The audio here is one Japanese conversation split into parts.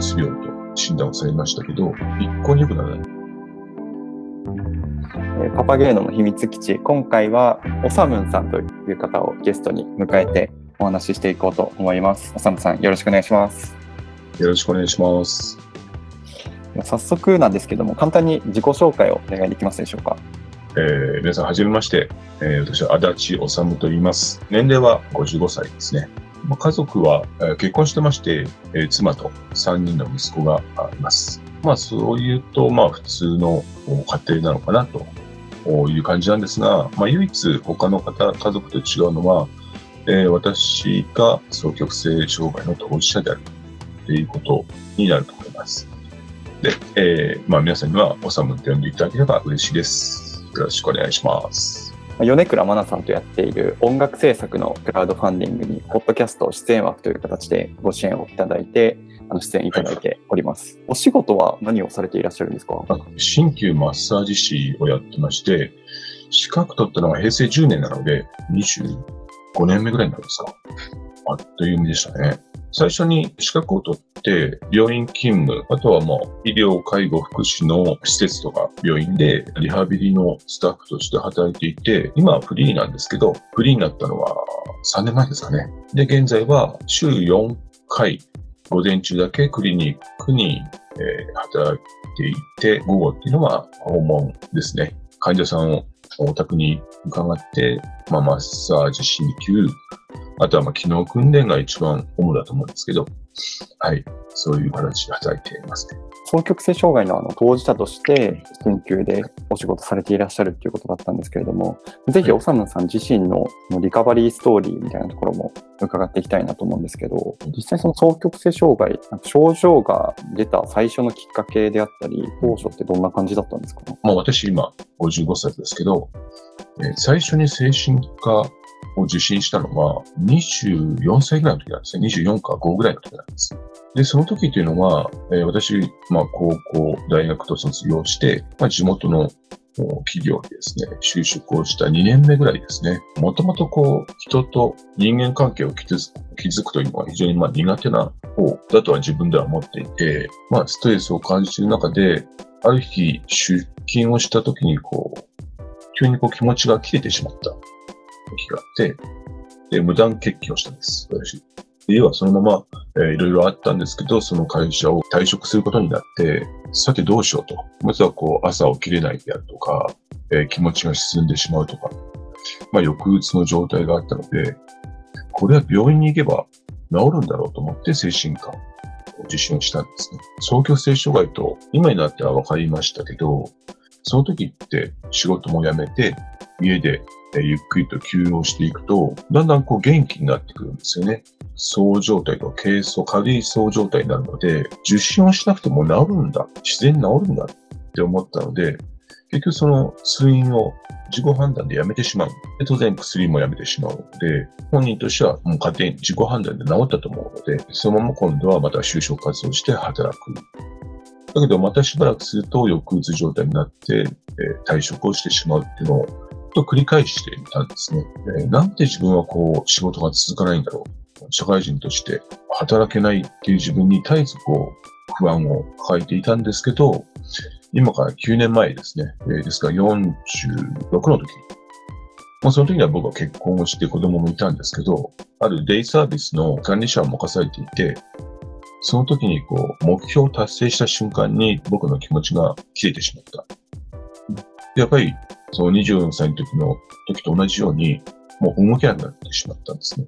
うつ病と診断をされましたけど、一向に良くならない。パパゲーノの秘密基地、今回はオサムンさんという方をゲストに迎えてお話ししていこうと思います。オサムさん、よろしくお願いします。よろしくお願いします。早速なんですけども、簡単に自己紹介をお願いできますでしょうか？えー、皆さん、はじめまして。えー、私は足立治と言います。年齢は55歳ですね。まあ、家族は、結婚してまして、えー、妻と3人の息子がいます。まあ、そういうと、まあ、普通の家庭なのかなという感じなんですが、まあ、唯一他の方、家族と違うのは、えー、私が双極性障害の当事者であるということになると思います。で、えー、まあ、皆さんにはおさむって呼んでいただければ嬉しいです。よろしくお願いします。米倉真奈さんとやっている音楽制作のクラウドファンディングに、ポッドキャスト出演枠という形でご支援をいただいて、あの出演いただいております、はい。お仕事は何をされていらっしゃるんですか？鍼灸マッサージ師をやってまして、資格取ったのが平成10年なので、25年目ぐらいになるんですか？あっという間でしたね。最初に資格を取って、病院勤務、あとはもう医療、介護、福祉の施設とか病院でリハビリのスタッフとして働いていて、今はフリーなんですけど、フリーになったのは3年前ですかね。で、現在は週4回、午前中だけクリニックに、え、働いていて、午後っていうのは訪問ですね。患者さんをお宅に伺って、まあ、マッサージ、鍼灸、あとはまあ機能訓練が一番主だと思うんですけど、はい、そういう形で働いていますね。双極性障害のあの当事者として研究でお仕事されていらっしゃるっていうことだったんですけれども、ぜひ、おさむさん自身のリカバリーストーリーみたいなところも伺っていきたいなと思うんですけど、実際その双極性障害、症状が出た最初のきっかけであったり、当初ってどんな感じだったんですか、まあ、私今55歳ですけど、最初に精神科を受診したのは24歳ぐらいの時なんですね。24か5ぐらいの時なんです。で、その時というのは、えー、私、まあ、高校、大学と卒業して、まあ、地元の企業でですね、就職をした2年目ぐらいですね。もともとこう、人と人間関係を築くというのは非常にまあ苦手な方だとは自分では思っていて、まあ、ストレスを感じている中で、ある日、出勤をした時にこう、急にこう気持ちが切れてしまった。時があって、で、無断欠勤をしたんです、私。家はそのまま、えー、いろいろあったんですけど、その会社を退職することになって、さてどうしようと。まずはこう、朝起きれないであるとか、えー、気持ちが沈んでしまうとか、まあ、抑うつの状態があったので、これは病院に行けば治るんだろうと思って精神科を受診したんですね。双極性障害と今になっては分かりましたけど、その時って仕事も辞めて家でゆっくりと休養していくと、だんだんこう元気になってくるんですよね。そう状態と軽装、軽いそう状態になるので、受診をしなくても治るんだ、自然に治るんだって思ったので、結局その通院を自己判断でやめてしまう。で当然薬もやめてしまうので、本人としてはもう家庭に自己判断で治ったと思うので、そのまま今度はまた就職活動して働く。だけどまたしばらくすると抑うつ状態になって、え、退職をしてしまうっていうのをと繰り返していたんですね。え、なんで自分はこう仕事が続かないんだろう。社会人として働けないっていう自分に絶えずこう不安を抱えていたんですけど、今から9年前ですね。え、ですから46の時まあ、その時には僕は結婚をして子供もいたんですけど、あるデイサービスの管理者を任されていて、その時にこう、目標を達成した瞬間に僕の気持ちが切れてしまった。やっぱり、その24歳の時の時と同じように、もう動けなくなってしまったんですね。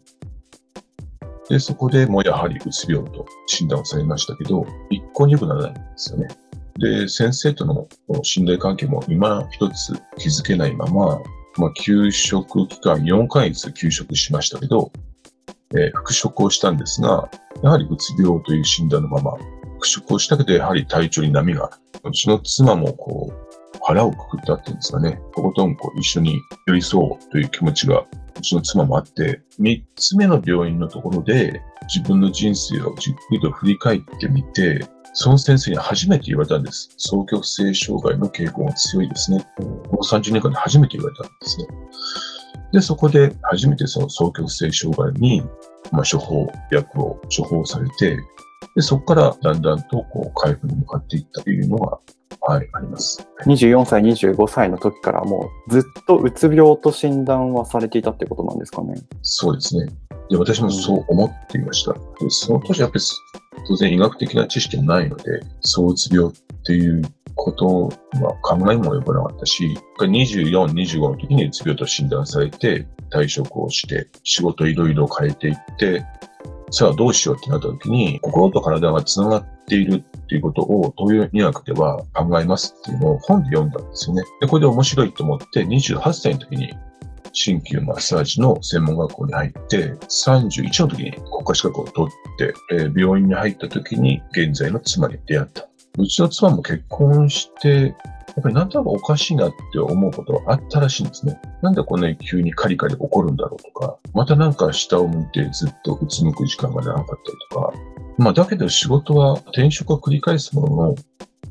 で、そこでもうやはりうつ病と診断をされましたけど、一向に良くならないんですよね。で、先生との信頼関係も今一つ築けないまま、まあ、休職期間4ヶ月休職しましたけど、えー、復職をしたんですが、やはりうつ病という診断のまま、復職をしたけど、やはり体調に波がある。うちの妻もこう、腹をくくったっていうんですかね、とことんこう一緒に寄り添おうという気持ちがうちの妻もあって、三つ目の病院のところで自分の人生をじっくりと振り返ってみて、その先生に初めて言われたんです。双極性障害の傾向が強いですね。この30年間で初めて言われたんですね。で、そこで初めてその双極性障害に、まあ、処方、薬を処方されて、で、そこからだんだんとこう回復に向かっていったというのが、はい、あります。24歳、25歳の時からもうずっとうつ病と診断はされていたってことなんですかね？そうですね。で、私もそう思っていました。でその当時やっぱり当然医学的な知識もないので、躁うつ病っていうことは考えも及ばなかったし、24、25の時にうつ病と診断されて退職をして、仕事いろいろ変えていって、さあどうしようってなった時に、心と体がつながっているっていうことを東洋医学では考えますっていうのを本で読んだんですよね。で、これで面白いと思って28歳の時に鍼灸マッサージの専門学校に入って、31の時に国家資格を取って、えー病院に入った時に現在の妻に出会った。うちの妻も結婚して、やっぱりなんとなくおかしいなって思うことがあったらしいんですね。なんでこんなに急にカリカリ怒るんだろうとか、またなんか下を向いてずっとうつむく時間が長かったりとか。まあだけど仕事は転職を繰り返すものの、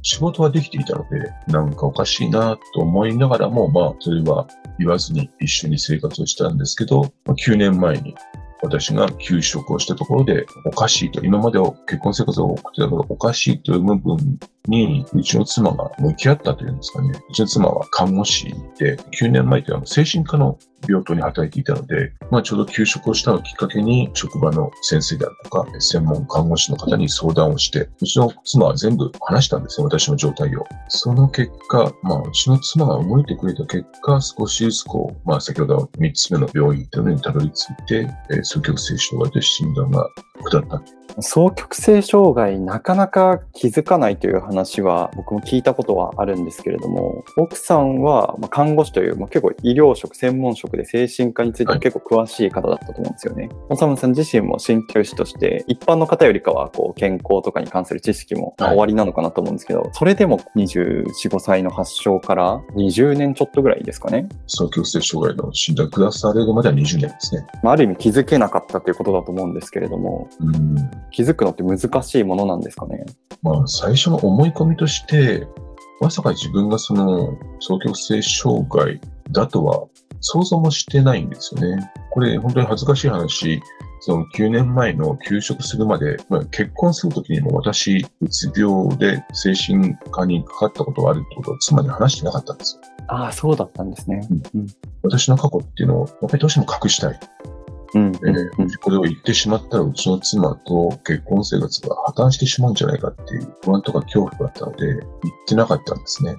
仕事はできていたので、なんかおかしいなと思いながらも、まあそれは言わずに一緒に生活をしたんですけど、9年前に私が休職をしたところでおかしいと、今まで結婚生活を送ってたからおかしいという部分に、うちの妻が向き合ったというんですかね。うちの妻は看護師で、9年前というのは精神科の病棟に働いていたので、まあちょうど休職をしたのをきっかけに、職場の先生であるとか、専門看護師の方に相談をして、うちの妻は全部話したんですよ、私の状態を。その結果、まあうちの妻が動いてくれた結果、少しずつこう、まあ先ほど3つ目の病院というのにたどり着いて、えー、双極性障害という診断が下った。双極性障害なかなか気づかないという話は僕も聞いたことはあるんですけれども奥さんはまあ看護師という、まあ、結構医療職専門職で精神科についても結構詳しい方だったと思うんですよね。おさむさん自身も鍼灸師として一般の方よりかはこう健康とかに関する知識も終わりなのかなと思うんですけど、それでも24、5歳の発症から20年ちょっとぐらいですかね。双極性障害の診断下されるまでは20年ですね。まあ、ある意味気づけなかったということだと思うんですけれどもうん気づくのって難しいものなんですかね？まあ、最初の思い込みとして、まさか自分がその双極性障害だとは想像もしてないんですよね。これ本当に恥ずかしい話、その9年前の休職するまで、まあ、結婚するときにも私、うつ病で精神科にかかったことがあるってことを妻に話してなかったんですよ。ああ、そうだったんですね。うん私の過去っていうのを、やっぱりどうしても隠したい。うんえーこれを言ってしまったら、うちの妻と結婚生活が破綻してしまうんじゃないかっていう不安とか恐怖があったので、言ってなかったんですね。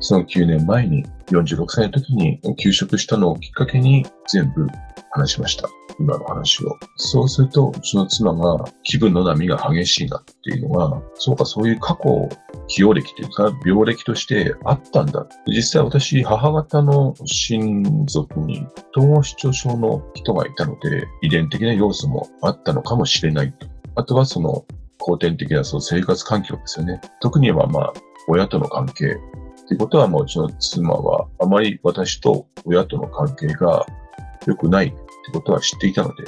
その9年前に、46歳の時に休職したのをきっかけに全部話しました。今の話を。そうすると、うちの妻が気分の波が激しいなっていうのは、そうか、そういう過去を、起用歴というか、病歴としてあったんだ。実際私、母方の親族に統合失調症の人がいたので、遺伝的な要素もあったのかもしれないと。あとはその後天的なその生活環境ですよね。特にはまあ、親との関係。っていうことは、もううちの妻は、あまり私と親との関係が良くないってことは知っていたので、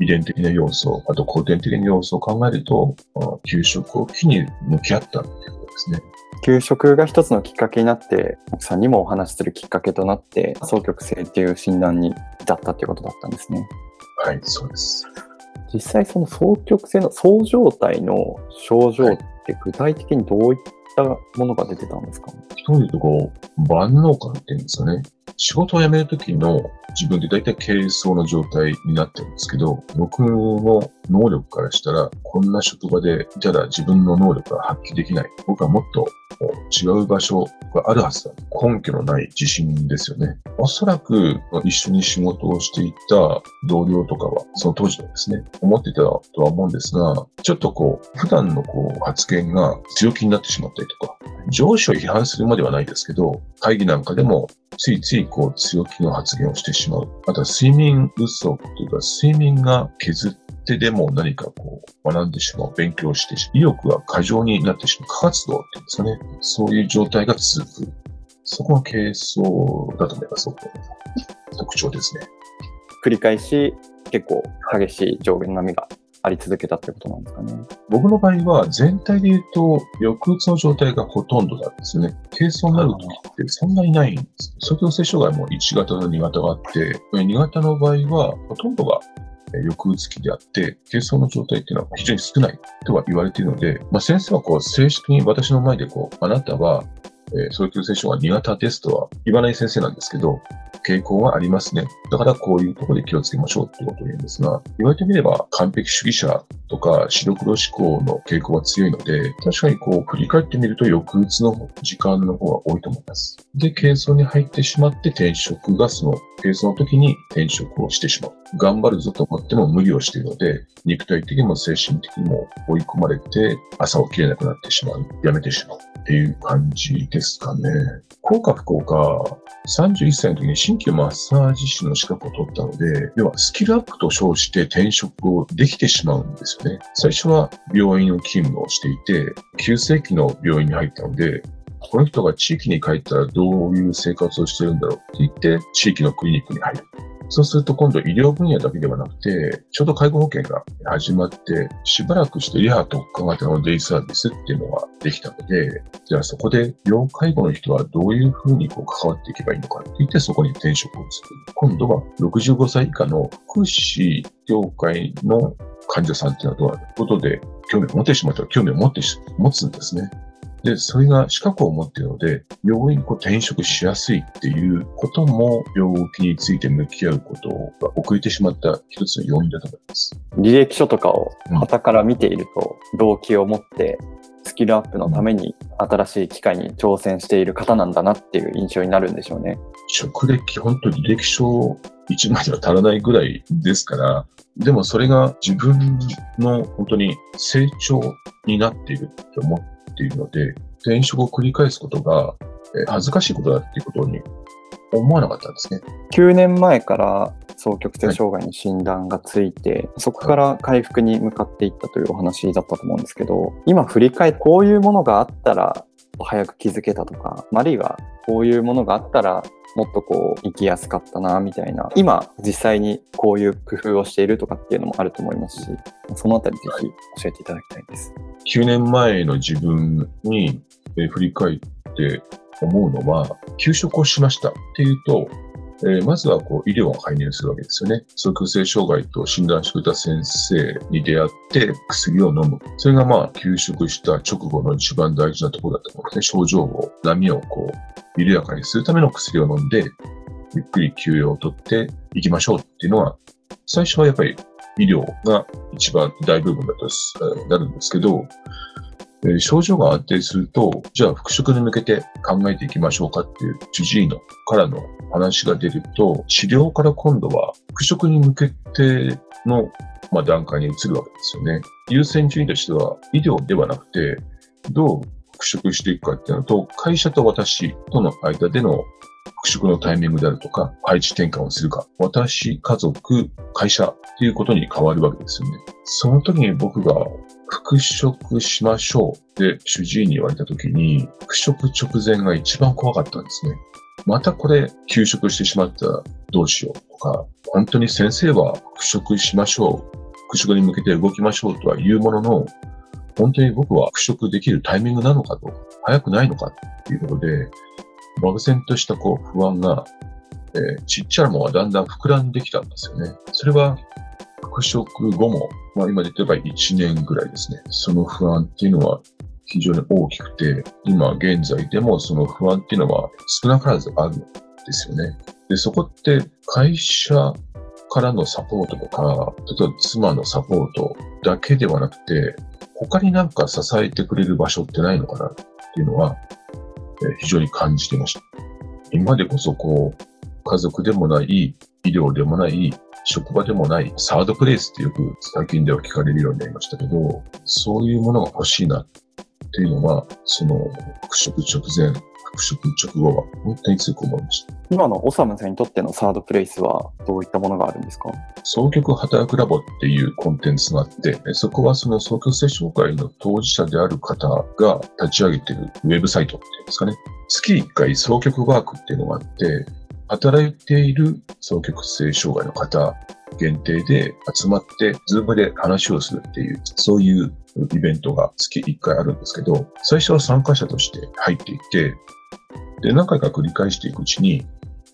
遺伝的な要素、あと後天的な要素を考えると、まあ給食を機に向き合ったっていうことですね。給食が一つのきっかけになって、奥さんにもお話しするきっかけとなって、双極性っていう診断に至ったっていうことだったんですね。はい、そうです。実際その双極性のそう状態の症状って具体的にどういったものが出てたんですか、一人で言うとこ、万能感って言うんですかね。仕事を辞めるときの自分で大体軽装の状態になってるんですけど、僕の能力からしたら、こんな職場でたら自分の能力が発揮できない。僕はもっと違う場所があるはずだ。根拠のない自信ですよね。おそらく一緒に仕事をしていた同僚とかは、その当時のですね、思ってたとは思うんですが、ちょっとこう、普段のこう発言が強気になってしまったりとか、上司を批判するまではないですけど、会議なんかでもついついこう強気の発言をしてしまう。あとは睡眠不足というか、睡眠が削ってでも何かこう学んでしまう、勉強してしまう、意欲が過剰になってしまう、過活動っていうんですかね。そういう状態が続く。そこが軽装だと思います、特徴ですね。繰り返し結構激しい上下の波があり続けたってことなんですかね。僕の場合は全体で言うと、抑うつの状態がほとんどなんですよね。軽装になる時ってそんなにないんです。双極性障害も1型と2型があって、2型の場合はほとんどが抑うつ期であって、軽装の状態っていうのは非常に少ないとは言われているので、まあ、先生はこう正式に私の前でこう、あなたは、えー、早急性障害苦手ですとは言わない先生なんですけど、傾向がありますね。だからこういうところで気をつけましょうってことを言うんですが、言われてみれば完璧主義者とか白黒思考の傾向が強いので、確かにこう振り返ってみると抑うつの時間の方が多いと思います。で、軽装に入ってしまって転職がその軽装の時に転職をしてしまう。頑張るぞと思っても無理をしているので、肉体的にも精神的にも追い込まれて朝起きれなくなってしまう。やめてしまう。っていう感じですかね。効果不効果、31歳の時に新旧マッサージ師の資格を取ったので、要はスキルアップと称して転職をできてしまうんですよね。最初は病院の勤務をしていて、急性期の病院に入ったので、この人が地域に帰ったらどういう生活をしてるんだろうって言って、地域のクリニックに入る。そうすると今度医療分野だけではなくて、ちょうど介護保険が始まって、しばらくしてリハ特化型のデイサービスっていうのができたので、じゃあそこで要介護の人はどういうふうにこう関わっていけばいいのかって言ってそこに転職をする。今度は65歳以下の福祉業界の患者さんっていうのはどうなる？ことで興味を持ってしまったら興味を持って持つんですね。で、それが資格を持っているので、病院にこう転職しやすいっていうことも、病気について向き合うことが遅れてしまった一つの要因だと思います。履歴書とかを傍から見ていると、動機を持って、スキルアップのために新しい機会に挑戦している方なんだなっていう印象になるんでしょうね。職歴、本当に履歴書1枚では足らないぐらいですから、でもそれが自分の本当に成長になっているって思っているので、転職を繰り返すことがえー恥ずかしいことだっていうことに思わなかったんですね。9年前から双極性障害の診断がついて、そこから回復に向かっていったというお話だったと思うんですけど、今振り返ってこういうものがあったら早く気づけたとか、あるいはこういうものがあったらもっとこう生きやすかったなみたいな、今実際にこういう工夫をしているとかっていうのもあると思いますし、そのあたりぜひ教えていただきたいです。9年前の自分に、え振り返って思うのは、休職をしましたっていうと、えーまずはこう医療を介入するわけですよね。双極性障害と診断してくれた先生に出会って薬を飲む。それがまあ休職した直後の一番大事なところだと思うんですね。症状を、波をこう、緩やかにするための薬を飲んで、ゆっくり休養をとっていきましょうっていうのは、最初はやっぱり医療が一番大部分だとなるんですけど、え症状が安定すると、じゃあ復職に向けて考えていきましょうかっていう主治医のからの話が出ると、治療から今度は復職に向けての、まあ、段階に移るわけですよね。優先順位としては医療ではなくて、どう復職していくかっていうのと、会社と私との間での復職のタイミングであるとか、配置転換をするか、私、家族、会社っていうことに変わるわけですよね。その時に僕が復職しましょうって主治医に言われた時に、復職直前が一番怖かったんですね。またこれ休職してしまったらどうしようとか、本当に先生は復職しましょう、復職に向けて動きましょうとは言うものの、本当に僕は復職できるタイミングなのかと、早くないのかっていうことで、漠然としたこう不安が、えーちっちゃなものがだんだん膨らんできたんですよね。それは復職後も、まあ今で言えば1年ぐらいですね。その不安っていうのは非常に大きくて、今現在でもその不安っていうのは少なからずあるんですよね。で、そこって会社からのサポートとか、例えば妻のサポートだけではなくて、他になんか支えてくれる場所ってないのかなっていうのは、え非常に感じてました。今でこそこう、家族でもない、医療でもない、職場でもない、サードプレイスってよく最近では聞かれるようになりましたけど、そういうものが欲しいなっていうのは、その復職直前、復職直後は本当に強く思いました。今のオサムさんにとってのサードプレイスはどういったものがあるんですか？双極働くラボっていうコンテンツがあって、そこはその双極性障害の当事者である方が立ち上げているウェブサイトっていうんですかね。月1回双極ワークっていうのがあって、働いている双極性障害の方限定で集まって、 Zoomで話をするっていう、そういうイベントが月1回あるんですけど、最初は参加者として入っていって、で、何回か繰り返していくうちに、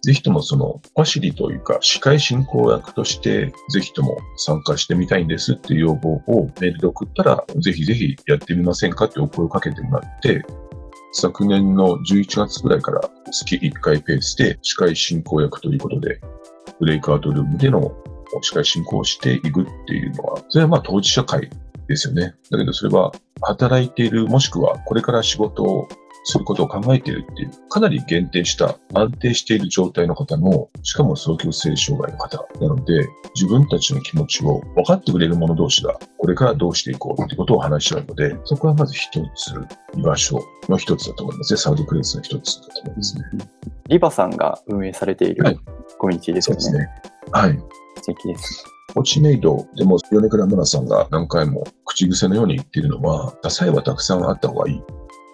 ぜひともその、ファシリというか、司会進行役として、ぜひとも参加してみたいんですっていう要望をメールで送ったら、ぜひぜひやってみませんかってお声をかけてもらって、昨年の11月ぐらいから月1回ペースで司会進行役ということで、ブレイクアウトルームでの司会進行をしていくっていうのは、それはまあ当事者会ですよね。だけどそれは働いている、もしくはこれから仕事をすることを考えているっていう、かなり限定した安定している状態の方の、しかも双極性障害の方なので、自分たちの気持ちを分かってくれる者同士が、これからどうしていこうってことを話し合うので、そこはまず一つ居場所の一つだと思いますね。サウドクレースの一つだと思いますね。リバさんが運営されている、はい、コミュニティですよね。そうですね。はい。素敵です。ポチメイドでも、米倉村さんが何回も口癖のように言っているのは、支えはたくさんあった方がいい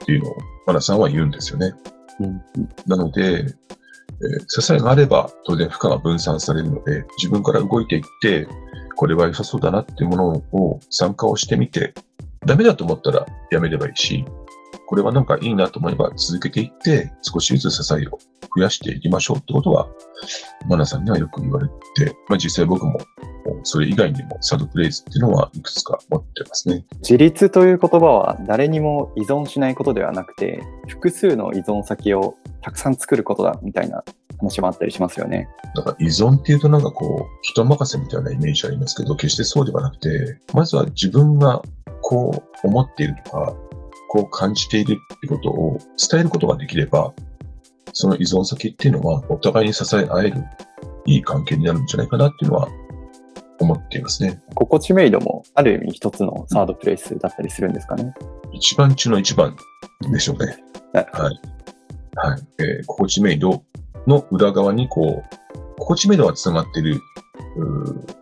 っていうのを、マナさんは言うんですよね。うん、なので、えー、支えがあれば当然負荷が分散されるので、自分から動いていって、これは良さそうだなっていうものを参加をしてみて、ダメだと思ったらやめればいいし、これはなんかいいなと思えば続けていって、少しずつ支えを増やしていきましょうってことは、マナさんにはよく言われて、まあ、実際僕もそれ以外にもサドプレイズっていうのはいくつか持ってますね。自立という言葉は誰にも依存しないことではなくて、複数の依存先をたくさん作ることだみたいな話もあったりしますよね。だから依存っていうとなんかこう、人任せみたいなイメージありますけど、決してそうではなくて、まずは自分がこう思っているとか、こう感じているってことを伝えることができれば、その依存先っていうのはお互いに支え合えるいい関係になるんじゃないかなっていうのは思っていますね。心地メイドもある意味一つのサードプレイスだったりするんですかね。一番中の一番でしょうね。はい。はい。えー、心地メイドの裏側にこう、心地メイドが繋がっている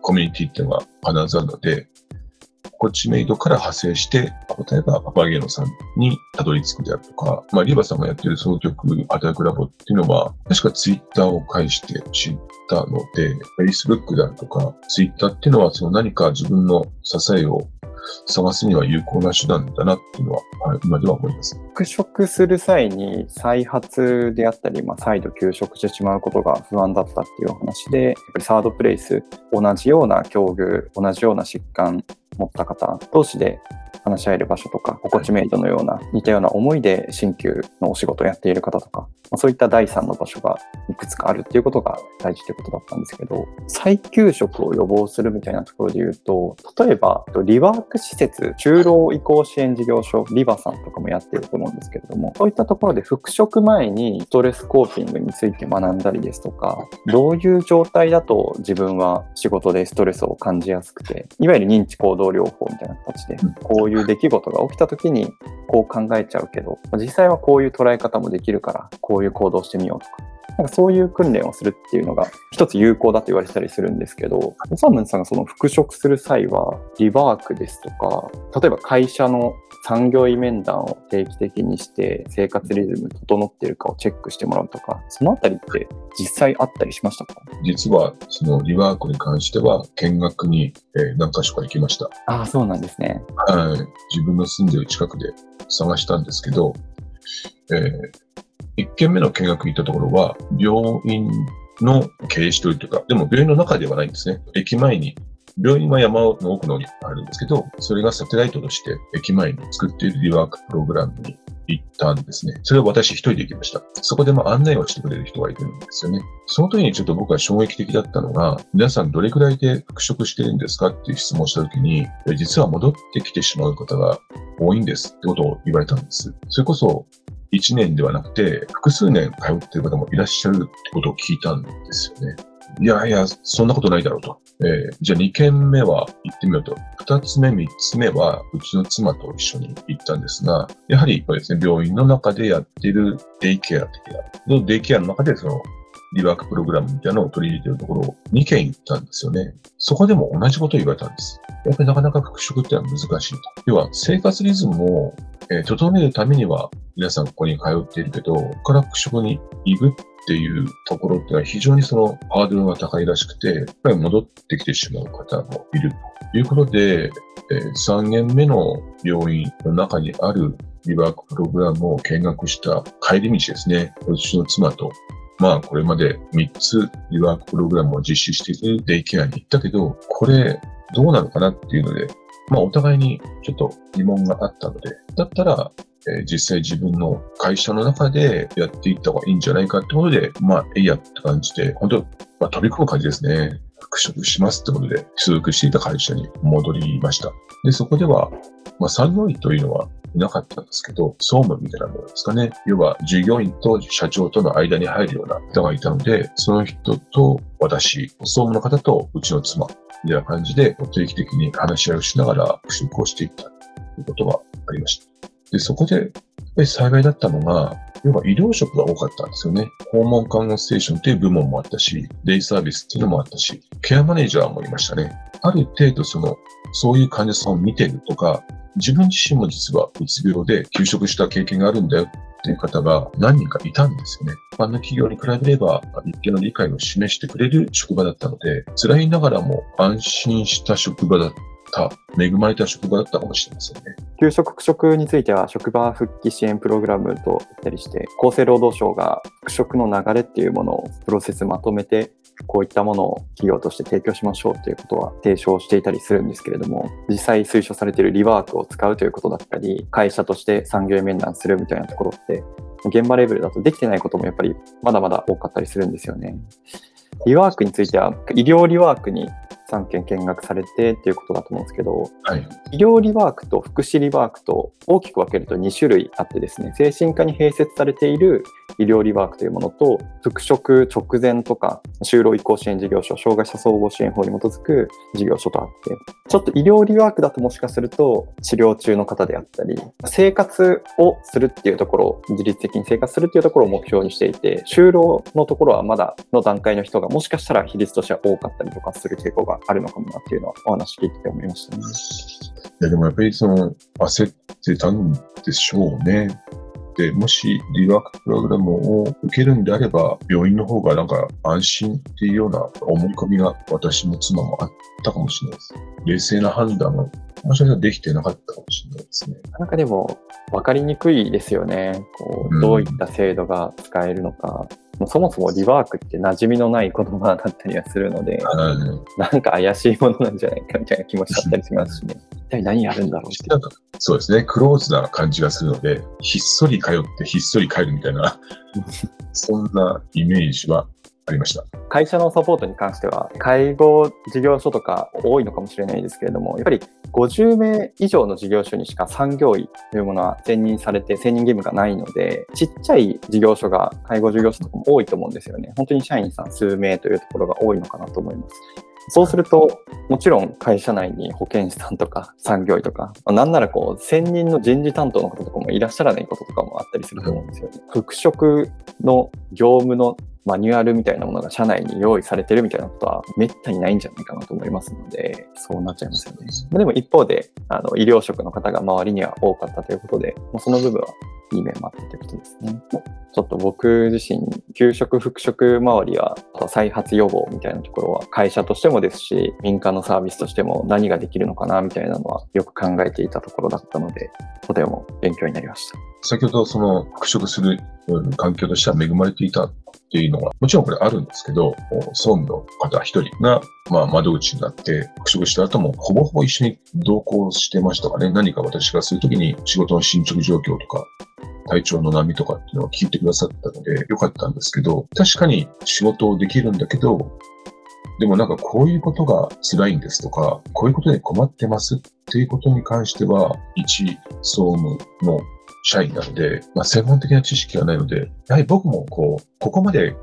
コミュニティっていうのが必ずあるので、こっちメイドから派生して、例えばパパゲーノさんにたどり着くであるとか、まあ、リバさんがやってる総局アタックラボっていうのは、確かツイッターを介して知ったので、Facebook であるとか、ツイッターっていうのはその何か自分の支えを探すには有効な手段だなっていうのは、はい、今では思います。復職する際に再発であったり、まあ、再度休職してしまうことが不安だったっていう話で、やっぱりサードプレイス、同じような境遇、同じような疾患持った方同士で話し合える場所とか、心地メイドのような似たような思いで鍼灸のお仕事をやっている方とか、ま、そういった第三の場所がいくつかあるっていうことが大事ってことだったんですけど、再休職を予防するみたいなところで言うと、例えば、リワーク施設、就労移行支援事業所、リバさんとかもやってると思うんですけれども、そういったところで復職前にストレスコーピングについて学んだりですとか、どういう状態だと自分は仕事でストレスを感じやすくて、いわゆる認知行動療法みたいな形で、こういう出来事が起きた時にこう考えちゃうけど、実際はこういう捉え方もできるから、こういう行動してみようとか、なんかそういう訓練をするっていうのが一つ有効だと言われてたりするんですけど、サームンさんがその復職する際は、リワークですとか、例えば会社の産業医面談を定期的にして生活リズム整っているかをチェックしてもらうとか、そのあたりって実際あったりしましたか？実はそのリワークに関しては見学に、え何か所か行きました。ああ、そうなんですね。はい。自分の住んでる近くで探したんですけど、えー、1件目の見学行ったところは、病院の経営しというか、でも病院の中ではないんですね。駅前に、病院は山の奥の方にあるんですけど、それがサテライトとして駅前に作っているリワークプログラムに行ったんですね。それを私一人で行きました。そこでも案内をしてくれる人がいるんですよね。その時にちょっと僕は衝撃的だったのが、皆さんどれくらいで復職してるんですかっていう質問した時に、実は戻ってきてしまう方が多いんですってことを言われたんです。それこそ1年ではなくて、複数年通っている方もいらっしゃるってことを聞いたんですよね。いやいや、そんなことないだろうと。えー、じゃあ2件目は行ってみようと。2つ目、3つ目は、うちの妻と一緒に行ったんですが、やはりですね、病院の中でやっているデイケア的な、デイケアの中でその、リワークプログラムみたいなのを取り入れているところを2件行ったんですよね。そこでも同じことを言われたんです。やっぱりなかなか復職ってのは難しいと。要は生活リズムを、整えるためには皆さんここに通っているけど、ここから復職に行くっていうところってのは非常にそのハードルが高いらしくて、やっぱり戻ってきてしまう方もいるということで、えー、3軒目の病院の中にあるリワークプログラムを見学した帰り道ですね、私の妻とまあこれまで3つリワークプログラムを実施しているデイケアに行ったけど、これどうなのかなっていうので、まあお互いにちょっと疑問があったので、だったら、えー実際自分の会社の中でやっていった方がいいんじゃないかってことで、まあ、えいやって感じで、本当、まあ、飛び込む感じですね。復職しますってことで、所属していた会社に戻りました。で、そこでは、まあ、産業医というのはいなかったんですけど、総務みたいなものですかね。要は、従業員と社長との間に入るような人がいたので、その人と私、総務の方とうちの妻、みたいな感じで定期的に話し合いをしながら復職をしていったということがありました。で、そこで、やっぱり幸いだったのが、要は医療職が多かったんですよね。訪問看護ステーションという部門もあったし、デイサービスっていうのもあったし、ケアマネージャーもいましたね。ある程度その、そういう患者さんを見てるとか、自分自身も実はうつ病で休職した経験があるんだよっていう方が何人かいたんですよね。一般の企業に比べれば一定の理解を示してくれる職場だったので、辛いながらも安心した職場だった、恵まれた職場だったかもしれませんね。休職復職については職場復帰支援プログラムと言ったりして厚生労働省が復職の流れっていうものをプロセスまとめてこういったものを企業として提供しましょうということは提唱していたりするんですけれども実際推奨されているリワークを使うということだったり会社として産業医面談するみたいなところって現場レベルだとできてないこともやっぱりまだまだ多かったりするんですよね。リワークについては医療リワークに3件見学されてっていうことだと思うんですけどはい。医療リワークと福祉リワークと大きく分けると2種類あってですね精神科に併設されている医療リワークというものと復職直前とか就労移行支援事業所障害者総合支援法に基づく事業所とあってちょっと医療リワークだともしかすると治療中の方であったり生活をするっていうところ自律的に生活するっていうところを目標にしていて就労のところはまだの段階の人がもしかしたら比率としては多かったりとかする傾向があるのかもなっていうのはお話聞いてて思いましたね。いや、でもやっぱりその、焦ってたんでしょうね。で、もしリワークプログラムを受けるんであれば、病院の方がなんか安心っていうような思い込みが私も妻もあったかもしれないです。冷静な判断もしかしたらできてなかったかもしれないですね。なかなかでも分かりにくいですよね。こうどういった制度が使えるのか。もうそもそもリワークって馴染みのない言葉だったりはするので、はいなんか怪しいものなんじゃないかみたいな気もしちゃったりしますしね。一体何やるんだろうって。なんかそうですね、クローズな感じがするので、ひっそり通ってひっそり帰るみたいな、そんなイメージはありました。会社のサポートに関しては、介護事業所とか多いのかもしれないですけれども、やっぱり50名以上の事業所にしか産業医というものは選任されて、選任義務がないので、ちっちゃい事業所が、介護事業所とかも多いと思うんですよね。本当に社員さん数名というところが多いのかなと思います。そうすると、もちろん会社内に保健師さんとか産業医とか、なんならこう、専任の人事担当の方とかもいらっしゃらないこととかもあったりすると思うんですよね。復職の業務のマニュアルみたいなものが社内に用意されてるみたいなことはめったにないんじゃないかなと思いますので、そうなっちゃいますよね。まあでも一方で、あの医療職の方が周りには多かったということで、まあその部分はいい面もあったということですね。ちょっと僕自身、休職、復職周りは、再発予防みたいなところは、会社としてもですし、民間のサービスとしても何ができるのかなみたいなのはよく考えていたところだったので、とても勉強になりました。先ほどその復職するうん環境としては恵まれていたっていうのは、もちろんこれあるんですけど、総務の方一人が、まあ、窓口になって復職した後もほぼほぼ一緒に同行してましたかね。何か私がするときに仕事の進捗状況とか、体調の波とかっていうのを聞いてくださったのでよかったんですけど、確かに仕事をできるんだけど、でもなんかこういうことが辛いんですとか、こういうことで困ってますっていうことに関しては、一総務の社員なので、まあ、専門的な知識がないので、やはり僕もこう、ここまで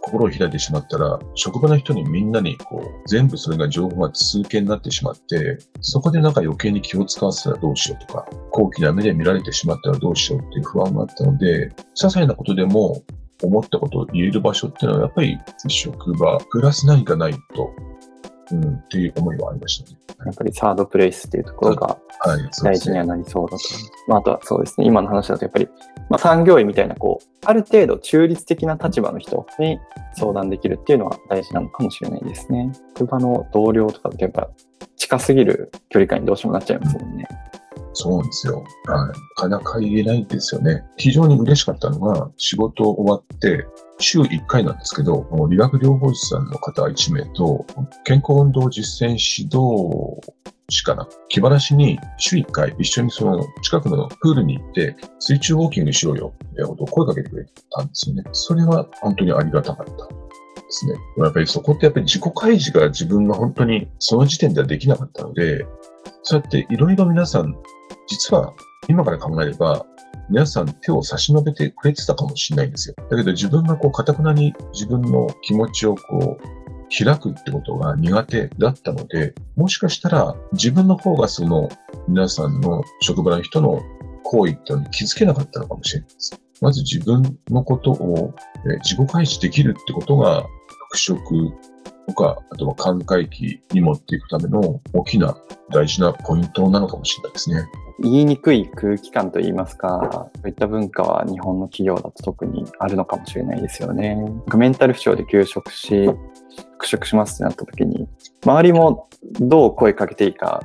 心を開いてしまったら、職場の人にみんなにこう、全部それが情報が通形になってしまって、そこでなんか余計に気を使わせたらどうしようとか、高貴な目で見られてしまったらどうしようっていう不安があったので、些細なことでも思ったことを言える場所っていうのはやっぱり職場、プラス何かないと、うん、っていう思いはありましたね。やっぱりサードプレイスっていうところが。大事にはなりそうだと。まあ、あとはそうですね、今の話だとやっぱり、まあ、産業医みたいな、こう、ある程度中立的な立場の人に相談できるっていうのは大事なのかもしれないですね。職場の同僚とかってやっぱ近すぎる距離感にどうしてもなっちゃいますもんね。そうなんですよ。はい。なかなか言えないんですよね。非常に嬉しかったのが、仕事終わって、週1回なんですけど、理学療法士さんの方1名と、健康運動実践指導士かな気晴らしに週1回一緒にその近くのプールに行って水中ウォーキングしようよってことを声かけてくれたんですよね。それは本当にありがたかったですね。やっぱりそこってやっぱり自己開示が自分が本当にその時点ではできなかったので、そうやっていろいろ皆さん、実は今から考えれば、皆さん手を差し伸べてくれてたかもしれないんですよ。だけど自分がこう、かたくなに自分の気持ちをこう、開くってことが苦手だったので、もしかしたら自分の方がその皆さんの職場の人の行為っていうのに気づけなかったのかもしれないです。まず自分のことを自己開示できるってことが復職とか、あとは寛解期に持っていくための大きな大事なポイントなのかもしれないですね。言いにくい空気感といいますか、そういった文化は日本の企業だと特にあるのかもしれないですよね。メンタル不調で休職し、復職しますってなった時に、周りもどう声かけていいか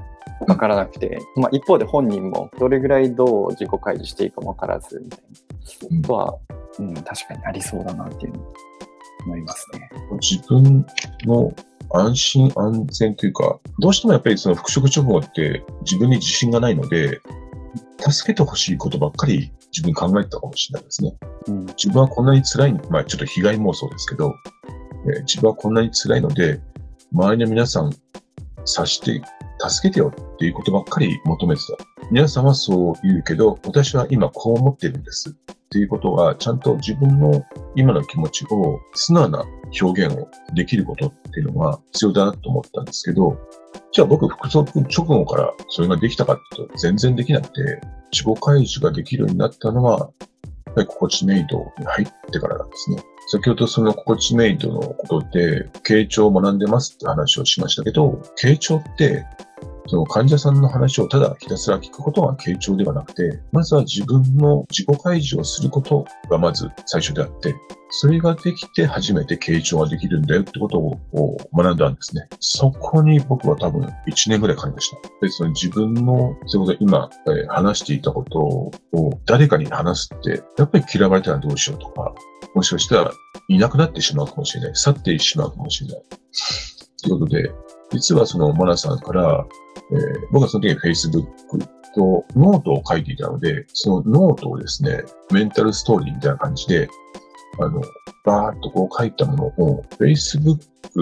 わからなくて、まあ、一方で本人もどれぐらいどう自己開示していいかもわからずみたいなことは、うん、確かにありそうだなっていうの思いますね。自分の安心安全というか、どうしてもやっぱりその復職直後って自分に自信がないので、助けてほしいことばっかり自分考えてたかもしれないですね。うん、自分はこんなに辛い、まあちょっと被害妄想ですけど、えー、自分はこんなに辛いので、周りの皆さん、察して助けてよっていうことばっかり求めてた。皆さんはそう言うけど、私は今こう思ってるんです。っていうことは、ちゃんと自分の今の気持ちを素直な表現をできることっていうのが必要だなと思ったんですけど、じゃあ僕、副属直後からそれができたかっていうと全然できなくて、自己開示ができるようになったのは、やっぱり心地メイドに入ってからなんですね。先ほどその心地メイドのことで、傾聴を学んでますって話をしましたけど、傾聴ってその患者さんの話をただひたすら聞くことが傾聴ではなくて、まずは自分の自己開示をすることがまず最初であって、それができて初めて傾聴ができるんだよってことを学んだんですね。そこに僕は多分1年ぐらいかかりました。で、その自分の、それこそ今、えー、話していたことを誰かに話すって、やっぱり嫌われたらどうしようとか、もしかしたらいなくなってしまうかもしれない。去ってしまうかもしれない。ということで、実はそのモナさんから、えー、僕はその時に Facebook とノートを書いていたので、そのノートをですね、メンタルストーリーみたいな感じで、あの、バーっとこう書いたものを Facebook、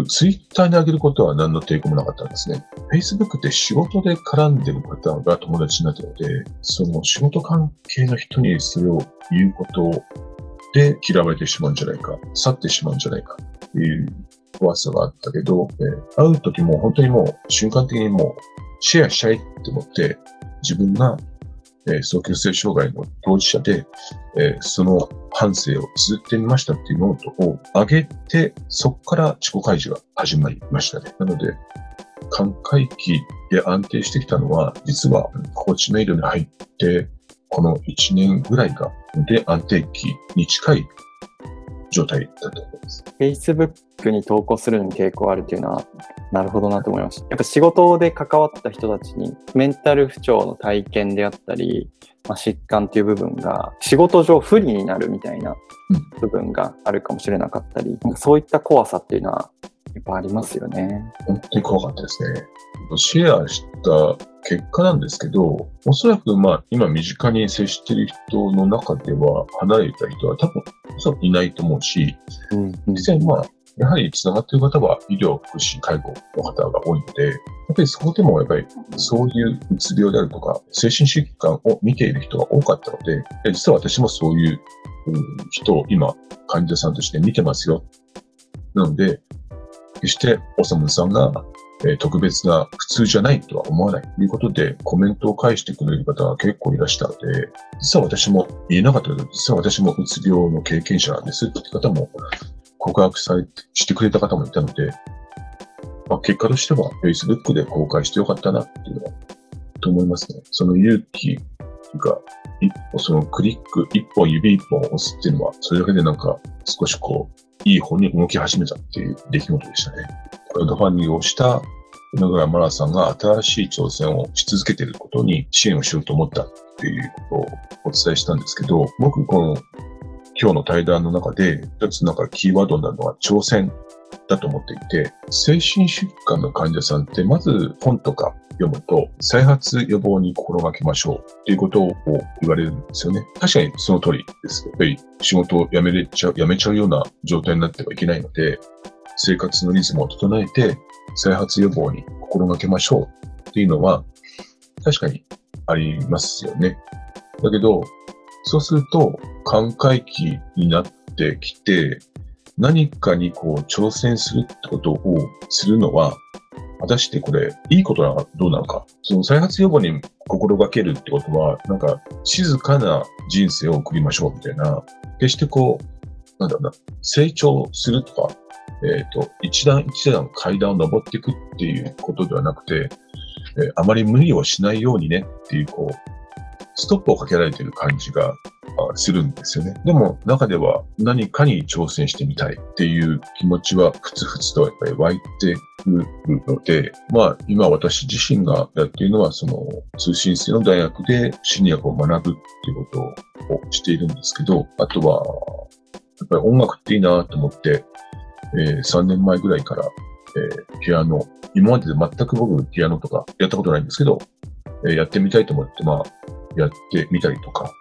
Twitter に上げることは何の抵抗もなかったんですね。Facebook って仕事で絡んでる方が友達になってるので、その仕事関係の人にそれを言うことで嫌われてしまうんじゃないか、去ってしまうんじゃないかっていう怖さがあったけど、え、会う時も本当にもう瞬間的にもうシェアしたいって思って、自分が、えー、双極性障害の当事者で、えー、その反省を綴ってみましたっていうノートを上げて、そこから自己開示が始まりましたね。なので、寛解期で安定してきたのは、実はコーチメイドに入って、この1年ぐらいが、で安定期に近い状態だと思います。Facebook に投稿するのに抵抗あるっていうのは、なるほどなと思いました。やっぱ仕事で関わった人たちに、メンタル不調の体験であったり、まあ、疾患っていう部分が仕事上不利になるみたいな部分があるかもしれなかったり、うん、そういった怖さっていうのはやっぱありますよね。本当に怖かったですね。シェアした結果なんですけど、おそらくまあ今身近に接している人の中では離れた人は多分おそらくいないと思うし、うん、実際まあやはり繋がっている方は医療、福祉、介護の方が多いので、やっぱりそこでもやっぱりそういううつ病であるとか、精神疾患を見ている人が多かったので、実は私もそういう人を今患者さんとして見てますよ。なので、決しておさむさんがえ特別な普通じゃないとは思わないということでコメントを返してくれる方が結構いらしたので、実は私も言えなかったけど、実は私もうつ病の経験者なんですって方も告白されしてくれた方もいたので、まあ、結果としては Facebook で公開してよかったなっていうのは、と思いますね。その勇気というか、一歩そのクリック、一本指一本押すっていうのは、それだけでなんか少しこう、いい方に動き始めたっていう出来事でしたね。クラウドファンディングをした野村真奈さんが新しい挑戦をし続けていることに支援をしようと思ったっていうことをお伝えしたんですけど、僕、この今日の対談の中で、一つなんかキーワードになるのは挑戦だと思っていて、精神疾患の患者さんってまず本とか読むと、再発予防に心がけましょうっていうことを言われるんですよね。確かにその通りです。やっぱり仕事を辞めれちゃう、辞めちゃうような状態になってはいけないので、生活のリズムを整えて、再発予防に心がけましょうっていうのは、確かにありますよね。だけど、そうすると、寛解期になってきて、何かにこう挑戦するってことをするのは、果たしてこれ、いいことなのかどうなのか。その再発予防に心がけるってことは、なんか静かな人生を送りましょうみたいな、決してこう、なんだろうな、成長するとか、えっ、ー、と、一段一段階段を登っていくっていうことではなくて、えー、あまり無理をしないようにねっていう、こう、ストップをかけられている感じがするんですよね。でも中では何かに挑戦してみたいっていう気持ちはふつふつとやっぱり湧いてくるので、まあ今私自身がやっているのはその通信制の大学で心理学を学ぶっていうことをしているんですけど、あとはやっぱり音楽っていいなと思って、えー、3年前ぐらいから、えー、ピアノ、今までで全く僕ピアノとかやったことないんですけど、え、やってみたいと思って、まあやってみたりとか、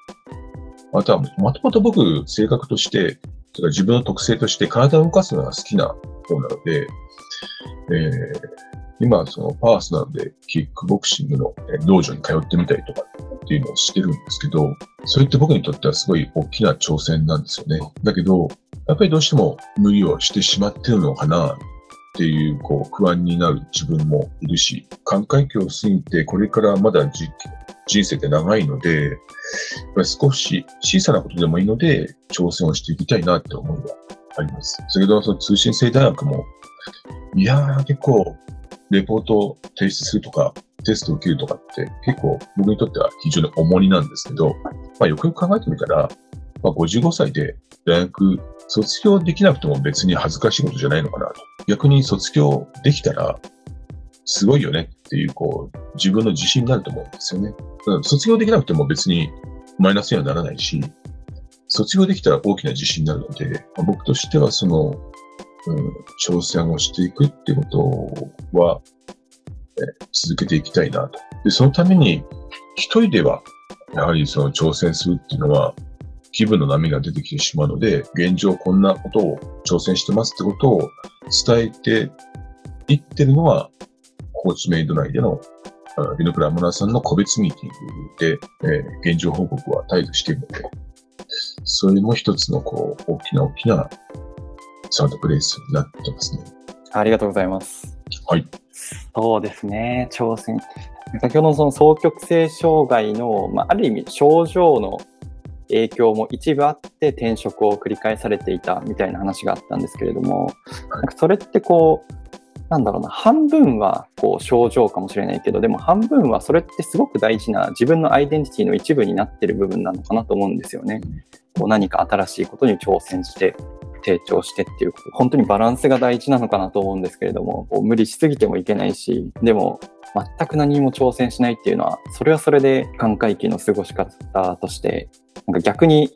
あとは、もともと僕、性格として、自分の特性として体を動かすのが好きな方なので、えー、今、そのパーソナルでキックボクシングの道場に通ってみたりとかっていうのをしてるんですけど、それって僕にとってはすごい大きな挑戦なんですよね。だけど、やっぱりどうしても無理をしてしまってるのかなっていう、こう、不安になる自分もいるし、寛解期を過ぎて、これからまだ人生って長いので、少し小さなことでもいいので、挑戦をしていきたいなって思いはあります。先ほどその通信制大学も、いやー結構、レポートを提出するとか、テストを受けるとかって結構僕にとっては非常に重荷なんですけど、まあ、よくよく考えてみたら、まあ、55歳で大学卒業できなくても別に恥ずかしいことじゃないのかなと。逆に卒業できたらすごいよねっていう、こう、自分の自信になると思うんですよね。卒業できなくても別にマイナスにはならないし、卒業できたら大きな自信になるので、僕としてはその、うん、挑戦をしていくっていうことは、え続けていきたいなと。で、そのために、一人では、やはりその挑戦するっていうのは、気分の波が出てきてしまうので、現状こんなことを挑戦してますってことを伝えていってるのは、コーチメイド内でのビノクラムナさんの個別ミーティングで、えー、現状報告は態度しているので、それも一つのこう大きな大きなサードプレイスになってますね。ありがとうございます。はい。そうですね、挑戦。先ほどのその双極性障害の、まあ、ある意味症状の影響も一部あって転職を繰り返されていたみたいな話があったんですけれども、なんかそれってこうなんだろうな、半分はこう症状かもしれないけど、でも半分はそれってすごく大事な自分のアイデンティティの一部になってる部分なのかなと思うんですよね。こう何か新しいことに挑戦して、成長してっていう本当にバランスが大事なのかなと思うんですけれども、こう無理しすぎてもいけないし、でも全く何も挑戦しないっていうのは、それはそれで寛解期の過ごし方として、なんか逆に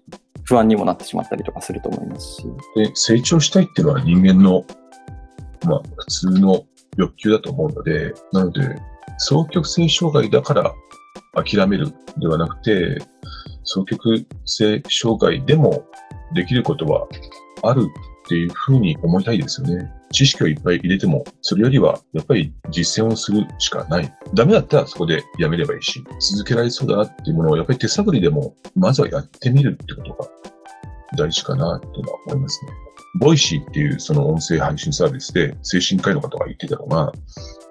不安にもなってしまったりとかすると思いますし。で成長したいっていうのは人間のまあ、普通の欲求だと思うので、なので、双極性障害だから諦めるではなくて、双極性障害でもできることはあるっていうふうに思いたいですよね。知識をいっぱい入れても、それよりはやっぱり実践をするしかない。ダメだったらそこでやめればいいし、続けられそうだなっていうものをやっぱり手探りでも、まずはやってみるってことが大事かなっていうのは思いますね。 Voicyっていうその音声配信サービスで精神科医の方が言ってたのが、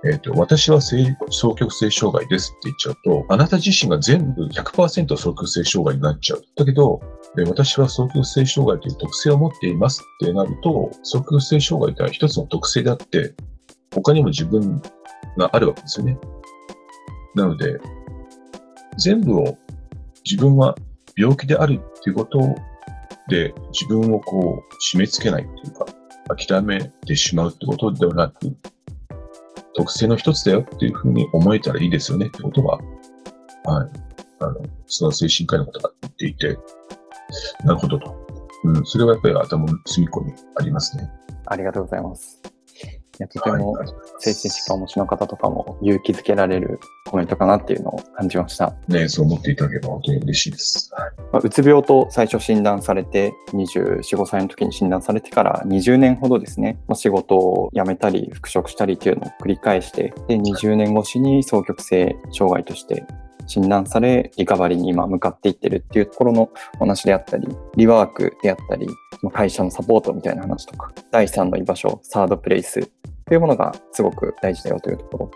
えっ、ー、と、私は双極性障害ですって言っちゃうと、あなた自身が全部100%双極性障害になっちゃう。だけど、私は双極性障害という特性を持っていますってなると、双極性障害というのは一つの特性であって、他にも自分があるわけですよね。なので、全部を自分は病気であるっていうことで、自分をこう、締め付けないっていうか、諦めてしまうってことではなく、特性の一つだよっていうふうに思えたらいいですよねってことは、はい。あの、その精神科医の方が言っていて、なるほどと。うん、それはやっぱり頭の隅っこにありますね。ありがとうございます。いやとても精神疾患をお持ちの方とかも勇気づけられるコメントかなっていうのを感じました。ねそう思っていただければ本当に嬉しいです。はいまあ、うつ病と最初診断されて、24、5歳の時に診断されてから20年ほどですね、まあ、仕事を辞めたり復職したりっていうのを繰り返して、で、20年越しに双極性障害として診断され、リカバリーに今向かっていってるっていうところのお話であったり、リワークであったり、会社のサポートみたいな話とか、第3の居場所、サードプレイスというものがすごく大事だよというところ。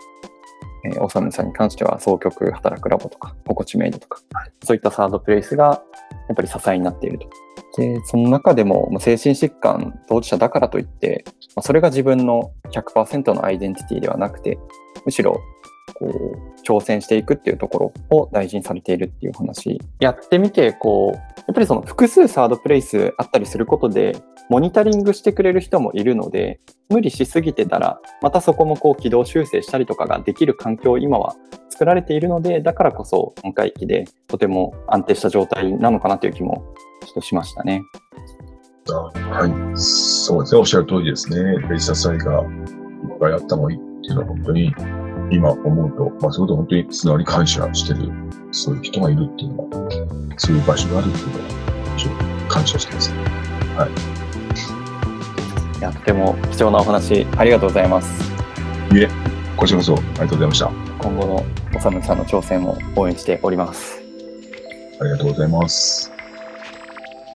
えー、オサムさんに関しては、総局働くラボとか、心地メイドとか、そういったサードプレイスがやっぱり支えになっていると。で、その中でも、精神疾患当事者だからといって、それが自分の100%のアイデンティティではなくて、むしろこう挑戦していくっていうところを大事にされているっていう話やってみてこうやっぱりその複数サードプレイスあったりすることでモニタリングしてくれる人もいるので無理しすぎてたらまたそこもこう軌道修正したりとかができる環境を今は作られているのでだからこそ今回期でとても安定した状態なのかなという気もちょっとしましたね。はい、そうですね、おっしゃる通りですね。レジササイがいっぱいあったのがいいっていうのは本当に今思うと、まあ、そういうこと本当に素直に感謝してる、そういう人がいるっていうのは、そういう場所があるっていうのは、感謝してます、ね。はい。いや、とても貴重なお話、ありがとうございます。いえ、こちらこそありがとうございました。今後のおさむさんの挑戦も応援しております。ありがとうございます。